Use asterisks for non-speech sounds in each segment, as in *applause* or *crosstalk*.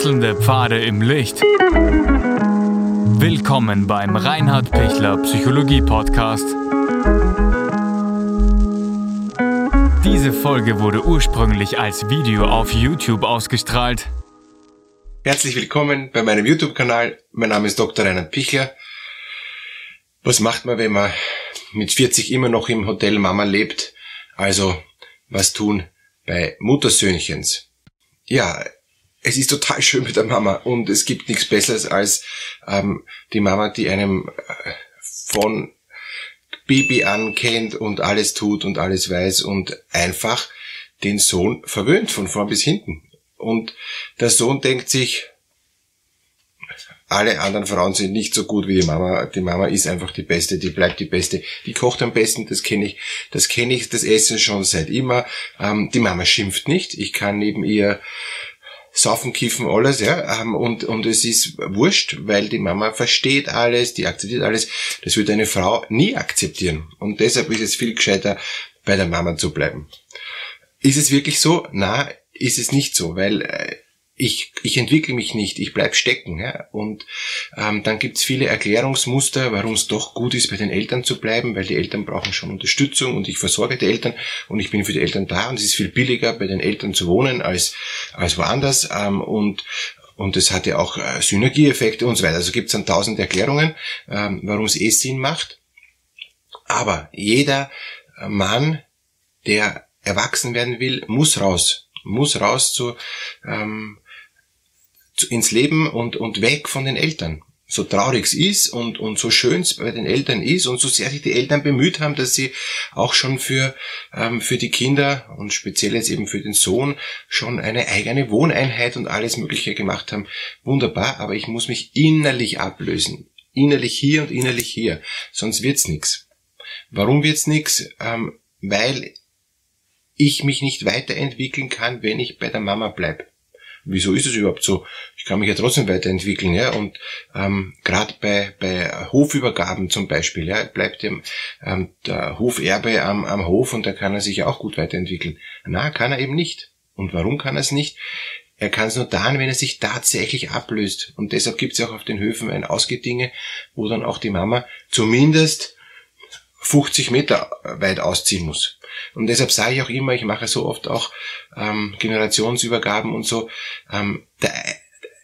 Wechselnde Pfade im Licht. Willkommen beim Reinhard Pichler Psychologie Podcast. Diese Folge wurde ursprünglich als Video auf YouTube ausgestrahlt. Herzlich willkommen bei meinem YouTube-Kanal. Mein Name ist Dr. Reinhard Pichler. Was macht man, wenn man mit 40 immer noch im Hotel Mama lebt? Also, was tun bei Muttersöhnchens? Ja, es ist total schön mit der Mama und es gibt nichts Besseres als ähm, die Mama, die einem äh, von Baby an kennt und alles tut und alles weiß und einfach den Sohn verwöhnt von vorn bis hinten. Und der Sohn denkt sich, alle anderen Frauen sind nicht so gut wie die Mama. Die Mama ist einfach die Beste, die bleibt die Beste. Die kocht am besten, das kenne ich. Das kenne ich, das Essen schon seit immer. Ähm, die Mama schimpft nicht. Ich kann neben ihr saufen, kiffen, alles, ja, ähm, und, und es ist wurscht, weil die Mama versteht alles, die akzeptiert alles. Das wird eine Frau nie akzeptieren. Und deshalb ist es viel gescheiter, bei der Mama zu bleiben. Ist es wirklich so? Na, ist es nicht so, weil äh, ich, ich entwickle mich nicht, ich bleib stecken. Ja? Und ähm, dann gibt's viele Erklärungsmuster, warum es doch gut ist, bei den Eltern zu bleiben, weil die Eltern brauchen schon Unterstützung und ich versorge die Eltern und ich bin für die Eltern da und es ist viel billiger, bei den Eltern zu wohnen als, als woanders. Ähm, und und es hat ja auch äh, Synergieeffekte und so weiter. Also gibt's dann tausend Erklärungen, ähm, warum es eh Sinn macht. Aber jeder Mann, der erwachsen werden will, muss raus. Muss raus zu, ähm, ins Leben und, und weg von den Eltern. So traurig es ist und, und so schön es bei den Eltern ist und so sehr sich die Eltern bemüht haben, dass sie auch schon für, ähm, für die Kinder und speziell jetzt eben für den Sohn schon eine eigene Wohneinheit und alles Mögliche gemacht haben. Wunderbar, aber ich muss mich innerlich ablösen. Innerlich hier und innerlich hier. Sonst wird's nix. Warum wird's nix? Ähm, weil ich mich nicht weiterentwickeln kann, wenn ich bei der Mama bleib wieso ist es überhaupt so? Ich kann mich ja trotzdem weiterentwickeln, ja. Und ähm, gerade bei, bei Hofübergaben zum Beispiel, ja, bleibt dem, ähm, der Hoferbe am, am Hof und da kann er sich ja auch gut weiterentwickeln. Na, kann er eben nicht. Und warum kann er es nicht? Er kann es nur dann, wenn er sich tatsächlich ablöst. Und deshalb gibt es ja auch auf den Höfen ein Ausgedinge, wo dann auch die Mama zumindest 50 Meter weit ausziehen muss. Und deshalb sage ich auch immer, ich mache so oft auch ähm, Generationsübergaben und so, ähm, der,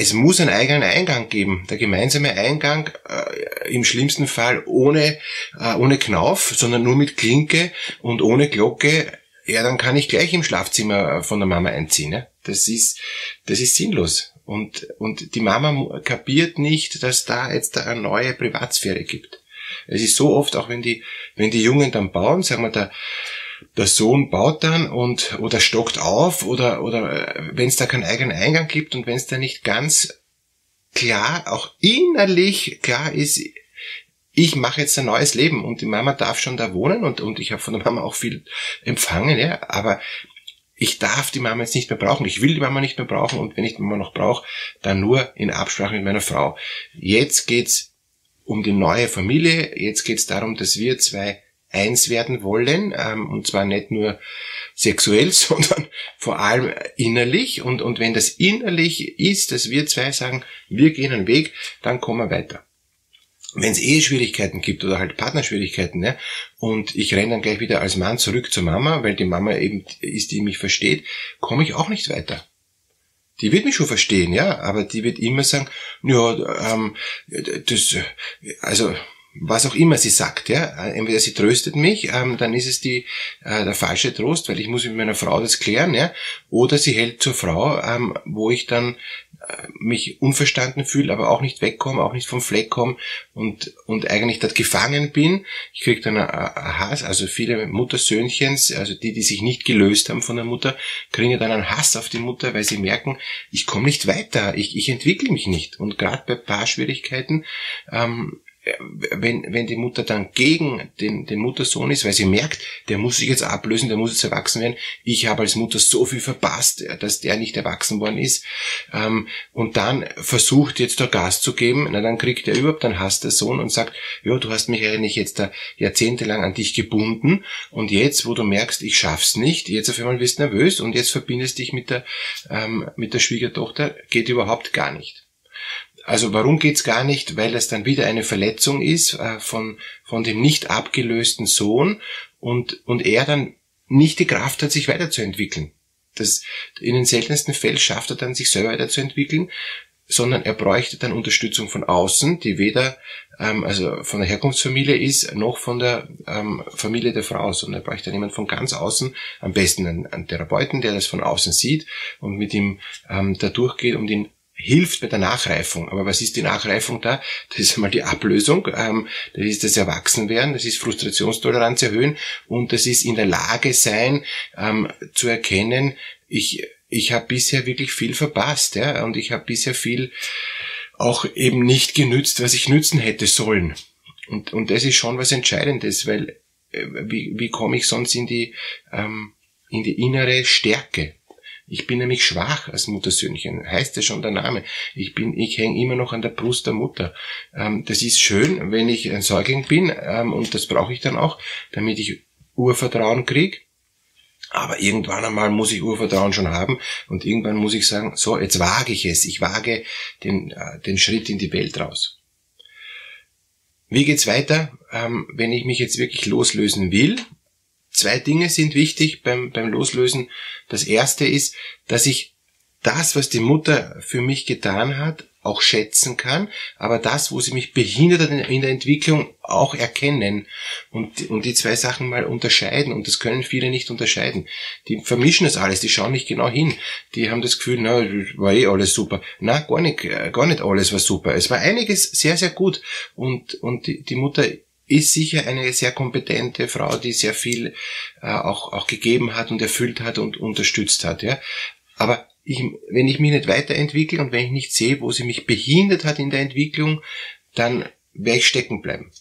es muss einen eigenen Eingang geben. Der gemeinsame Eingang äh, im schlimmsten Fall ohne, äh, ohne Knauf, sondern nur mit Klinke und ohne Glocke. Ja, dann kann ich gleich im Schlafzimmer von der Mama einziehen. Ne? Das ist, das ist sinnlos. Und, und die Mama kapiert nicht, dass da jetzt eine neue Privatsphäre gibt. Es ist so oft, auch wenn die, wenn die Jungen dann bauen, sagen wir, der, der Sohn baut dann und oder stockt auf oder oder äh, wenn es da keinen eigenen Eingang gibt und wenn es da nicht ganz klar auch innerlich klar ist ich mache jetzt ein neues Leben und die Mama darf schon da wohnen und und ich habe von der Mama auch viel empfangen ja aber ich darf die Mama jetzt nicht mehr brauchen, ich will die Mama nicht mehr brauchen und wenn ich die Mama noch brauche, dann nur in Absprache mit meiner Frau. Jetzt geht's um die neue Familie, jetzt geht's darum, dass wir zwei eins werden wollen, ähm, und zwar nicht nur sexuell, *laughs* sondern vor allem innerlich. Und, und wenn das innerlich ist, dass wir zwei sagen, wir gehen einen Weg, dann kommen wir weiter. Wenn es Eheschwierigkeiten gibt oder halt Partnerschwierigkeiten, ne, und ich renne dann gleich wieder als Mann zurück zur Mama, weil die Mama eben ist, die mich versteht, komme ich auch nicht weiter. Die wird mich schon verstehen, ja, aber die wird immer sagen, ja, ähm, das, also was auch immer sie sagt, ja, entweder sie tröstet mich, ähm, dann ist es die äh, der falsche Trost, weil ich muss mit meiner Frau das klären, ja, oder sie hält zur Frau, ähm, wo ich dann äh, mich unverstanden fühle, aber auch nicht wegkomme, auch nicht vom Fleck komme und und eigentlich dort gefangen bin. Ich kriege dann einen Hass, also viele Muttersöhnchens, also die, die sich nicht gelöst haben von der Mutter, kriegen dann einen Hass auf die Mutter, weil sie merken, ich komme nicht weiter, ich, ich entwickle mich nicht. Und gerade bei Paarschwierigkeiten ähm, wenn, wenn die Mutter dann gegen den, den Muttersohn ist, weil sie merkt, der muss sich jetzt ablösen, der muss jetzt erwachsen werden. Ich habe als Mutter so viel verpasst, dass der nicht erwachsen worden ist. Ähm, und dann versucht jetzt da Gas zu geben, na dann kriegt er überhaupt, dann hasst der Sohn und sagt, ja, du hast mich eigentlich jetzt da jahrzehntelang an dich gebunden und jetzt, wo du merkst, ich schaff's nicht, jetzt auf einmal wirst du nervös und jetzt verbindest dich mit der, ähm, mit der Schwiegertochter, geht überhaupt gar nicht. Also warum geht's gar nicht? Weil es dann wieder eine Verletzung ist äh, von, von dem nicht abgelösten Sohn und, und er dann nicht die Kraft hat, sich weiterzuentwickeln. Das, in den seltensten Fällen schafft er dann, sich selber weiterzuentwickeln, sondern er bräuchte dann Unterstützung von außen, die weder ähm, also von der Herkunftsfamilie ist, noch von der ähm, Familie der Frau, sondern er bräuchte dann jemand von ganz außen, am besten einen, einen Therapeuten, der das von außen sieht und mit ihm ähm, da durchgeht und ihn hilft bei der Nachreifung. Aber was ist die Nachreifung da? Das ist einmal die Ablösung, ähm, das ist das Erwachsenwerden, das ist Frustrationstoleranz erhöhen und das ist in der Lage sein, ähm, zu erkennen, ich, ich habe bisher wirklich viel verpasst, ja, und ich habe bisher viel auch eben nicht genützt, was ich nützen hätte sollen. Und, und das ist schon was Entscheidendes, weil äh, wie, wie komme ich sonst in die, ähm, in die innere Stärke? Ich bin nämlich schwach als Muttersöhnchen, heißt ja schon der Name. Ich bin, ich hänge immer noch an der Brust der Mutter. Ähm, das ist schön, wenn ich ein Säugling bin, ähm, und das brauche ich dann auch, damit ich Urvertrauen krieg. Aber irgendwann einmal muss ich Urvertrauen schon haben und irgendwann muss ich sagen, so, jetzt wage ich es. Ich wage den, äh, den Schritt in die Welt raus. Wie geht's weiter, ähm, wenn ich mich jetzt wirklich loslösen will? Zwei Dinge sind wichtig beim, beim Loslösen. Das erste ist, dass ich das, was die Mutter für mich getan hat, auch schätzen kann, aber das, wo sie mich behindert in der Entwicklung, auch erkennen und, und die zwei Sachen mal unterscheiden. Und das können viele nicht unterscheiden. Die vermischen das alles, die schauen nicht genau hin. Die haben das Gefühl, na, war eh alles super. Na, gar nicht, gar nicht alles war super. Es war einiges sehr, sehr gut. Und, und die, die Mutter ist sicher eine sehr kompetente Frau, die sehr viel äh, auch, auch gegeben hat und erfüllt hat und unterstützt hat. Ja. Aber ich, wenn ich mich nicht weiterentwickle und wenn ich nicht sehe, wo sie mich behindert hat in der Entwicklung, dann werde ich stecken bleiben.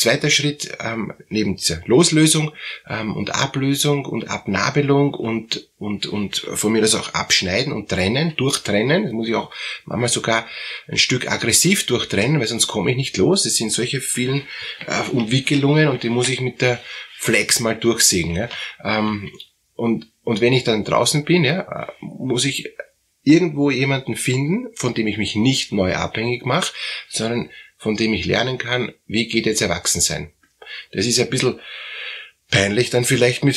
Zweiter Schritt, ähm, neben dieser Loslösung ähm, und Ablösung und Abnabelung und, und, und von mir das auch abschneiden und trennen, durchtrennen, das muss ich auch manchmal sogar ein Stück aggressiv durchtrennen, weil sonst komme ich nicht los. Es sind solche vielen äh, Umwickelungen und die muss ich mit der Flex mal durchsägen. Ja? Ähm, und, und wenn ich dann draußen bin, ja, muss ich irgendwo jemanden finden, von dem ich mich nicht neu abhängig mache, sondern von dem ich lernen kann, wie geht jetzt Erwachsensein. Das ist ein bisschen peinlich dann vielleicht mit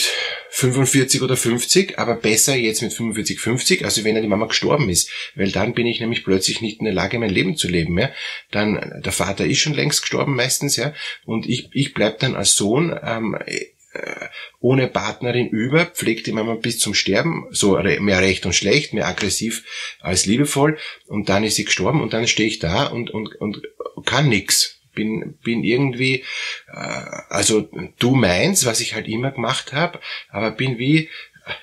45 oder 50, aber besser jetzt mit 45, 50, also wenn die Mama gestorben ist, weil dann bin ich nämlich plötzlich nicht in der Lage, mein Leben zu leben, ja. Dann, der Vater ist schon längst gestorben meistens, ja, und ich, ich bleib dann als Sohn ähm, äh, ohne Partnerin über, pflegt die Mama bis zum Sterben, so mehr recht und schlecht, mehr aggressiv als liebevoll, und dann ist sie gestorben und dann stehe ich da und, und, und kann nix. Bin, bin irgendwie, äh, also du meinst, was ich halt immer gemacht habe, aber bin wie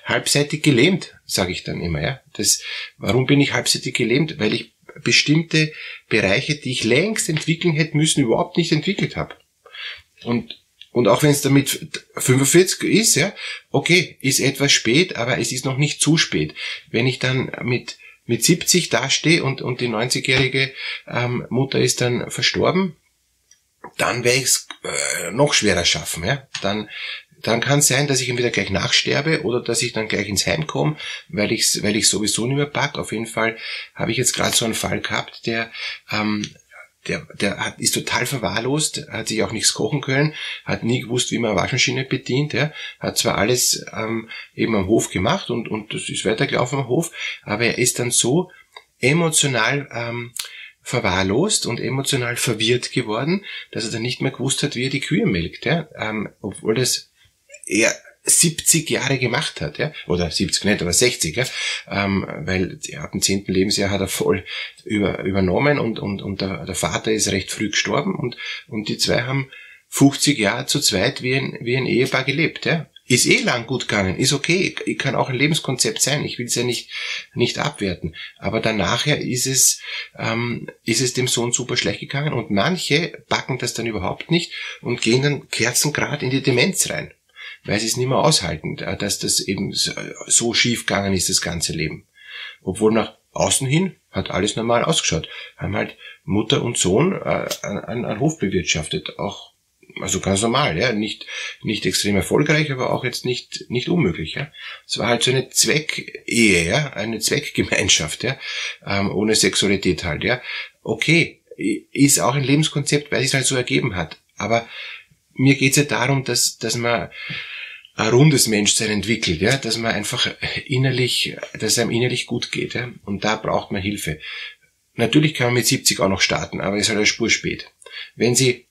halbseitig gelähmt, sage ich dann immer. Ja, das, warum bin ich halbseitig gelähmt? Weil ich bestimmte Bereiche, die ich längst entwickeln hätte müssen, überhaupt nicht entwickelt habe. Und und auch wenn es damit 45 ist, ja, okay, ist etwas spät, aber es ist noch nicht zu spät. Wenn ich dann mit mit 70 dastehe und, und die 90-jährige ähm, Mutter ist dann verstorben, dann werde ich es äh, noch schwerer schaffen. Ja? Dann, dann kann es sein, dass ich entweder gleich nachsterbe oder dass ich dann gleich ins Heim komme, weil ich weil ich sowieso nicht mehr pack. Auf jeden Fall habe ich jetzt gerade so einen Fall gehabt, der ähm, der, der hat, ist total verwahrlost, hat sich auch nichts kochen können, hat nie gewusst, wie man eine Waschmaschine bedient, ja, hat zwar alles ähm, eben am Hof gemacht und, und das ist weitergelaufen am Hof, aber er ist dann so emotional ähm, verwahrlost und emotional verwirrt geworden, dass er dann nicht mehr gewusst hat, wie er die Kühe melkt, ja, ähm, obwohl das er 70 Jahre gemacht hat, ja, oder 70 nicht, aber 60, ja, ähm, weil ja, ab dem zehnten Lebensjahr hat er voll über, übernommen und, und, und der, der Vater ist recht früh gestorben und, und die zwei haben 50 Jahre zu zweit wie ein, wie ein Ehepaar gelebt, ja. ist eh lang gut gegangen, ist okay, ich kann auch ein Lebenskonzept sein, ich will es ja nicht, nicht abwerten. Aber danach ist es, ähm, ist es dem Sohn super schlecht gegangen und manche backen das dann überhaupt nicht und gehen dann kerzengrad in die Demenz rein, weil sie es nicht mehr aushalten, äh, dass das eben so schief gegangen ist, das ganze Leben. Obwohl nach außen hin hat alles normal ausgeschaut. Haben halt Mutter und Sohn äh, einen, Hof bewirtschaftet, auch also ganz normal, ja, nicht, nicht extrem erfolgreich, aber auch jetzt nicht, nicht unmöglich, ja. Es war halt so eine Zweckehe, ja, eine Zweckgemeinschaft, ja, ähm, ohne Sexualität halt, ja. Okay, ist auch ein Lebenskonzept, weil es halt so ergeben hat. Aber mir geht's ja darum, dass, dass man ein rundes Menschsein entwickelt, ja, dass man einfach innerlich, dass es einem innerlich gut geht, ja, und da braucht man Hilfe. Natürlich kann man mit 70 auch noch starten, aber es ist halt eine Spur spät. Wenn Sie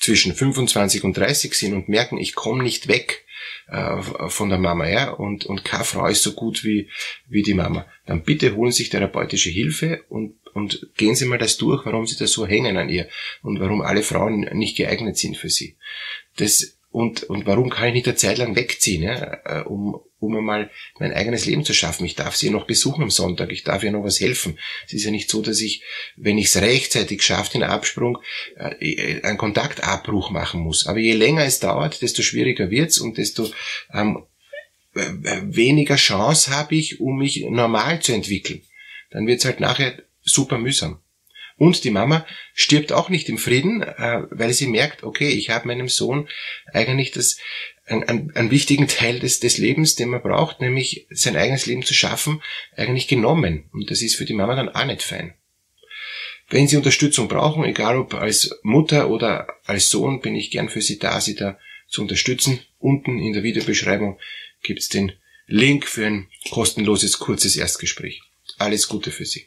zwischen 25 und 30 sind und merken, ich komme nicht weg äh, von der Mama, ja, und, und keine Frau ist so gut wie, wie die Mama, dann bitte holen Sie sich therapeutische Hilfe und, und gehen Sie mal das durch, warum Sie da so hängen an ihr und warum alle Frauen nicht geeignet sind für Sie. Das, und, und warum kann ich nicht eine Zeit lang wegziehen, ja, äh, um, um einmal mein eigenes Leben zu schaffen. Ich darf sie noch besuchen am Sonntag, ich darf ihr noch was helfen. Es ist ja nicht so, dass ich, wenn ich es rechtzeitig schaffe, den Absprung, äh, einen Kontaktabbruch machen muss. Aber je länger es dauert, desto schwieriger wird's und desto ähm, weniger Chance habe ich, um mich normal zu entwickeln. Dann wird's halt nachher super mühsam. Und die Mama stirbt auch nicht im Frieden, äh, weil sie merkt, okay, ich habe meinem Sohn eigentlich das einen, einen wichtigen Teil des, des Lebens, den man braucht, nämlich sein eigenes Leben zu schaffen, eigentlich genommen. Und das ist für die Mama dann auch nicht fein. Wenn Sie Unterstützung brauchen, egal ob als Mutter oder als Sohn, bin ich gern für Sie da, Sie da zu unterstützen. Unten in der Videobeschreibung gibt's den Link für ein kostenloses, kurzes Erstgespräch. Alles Gute für Sie.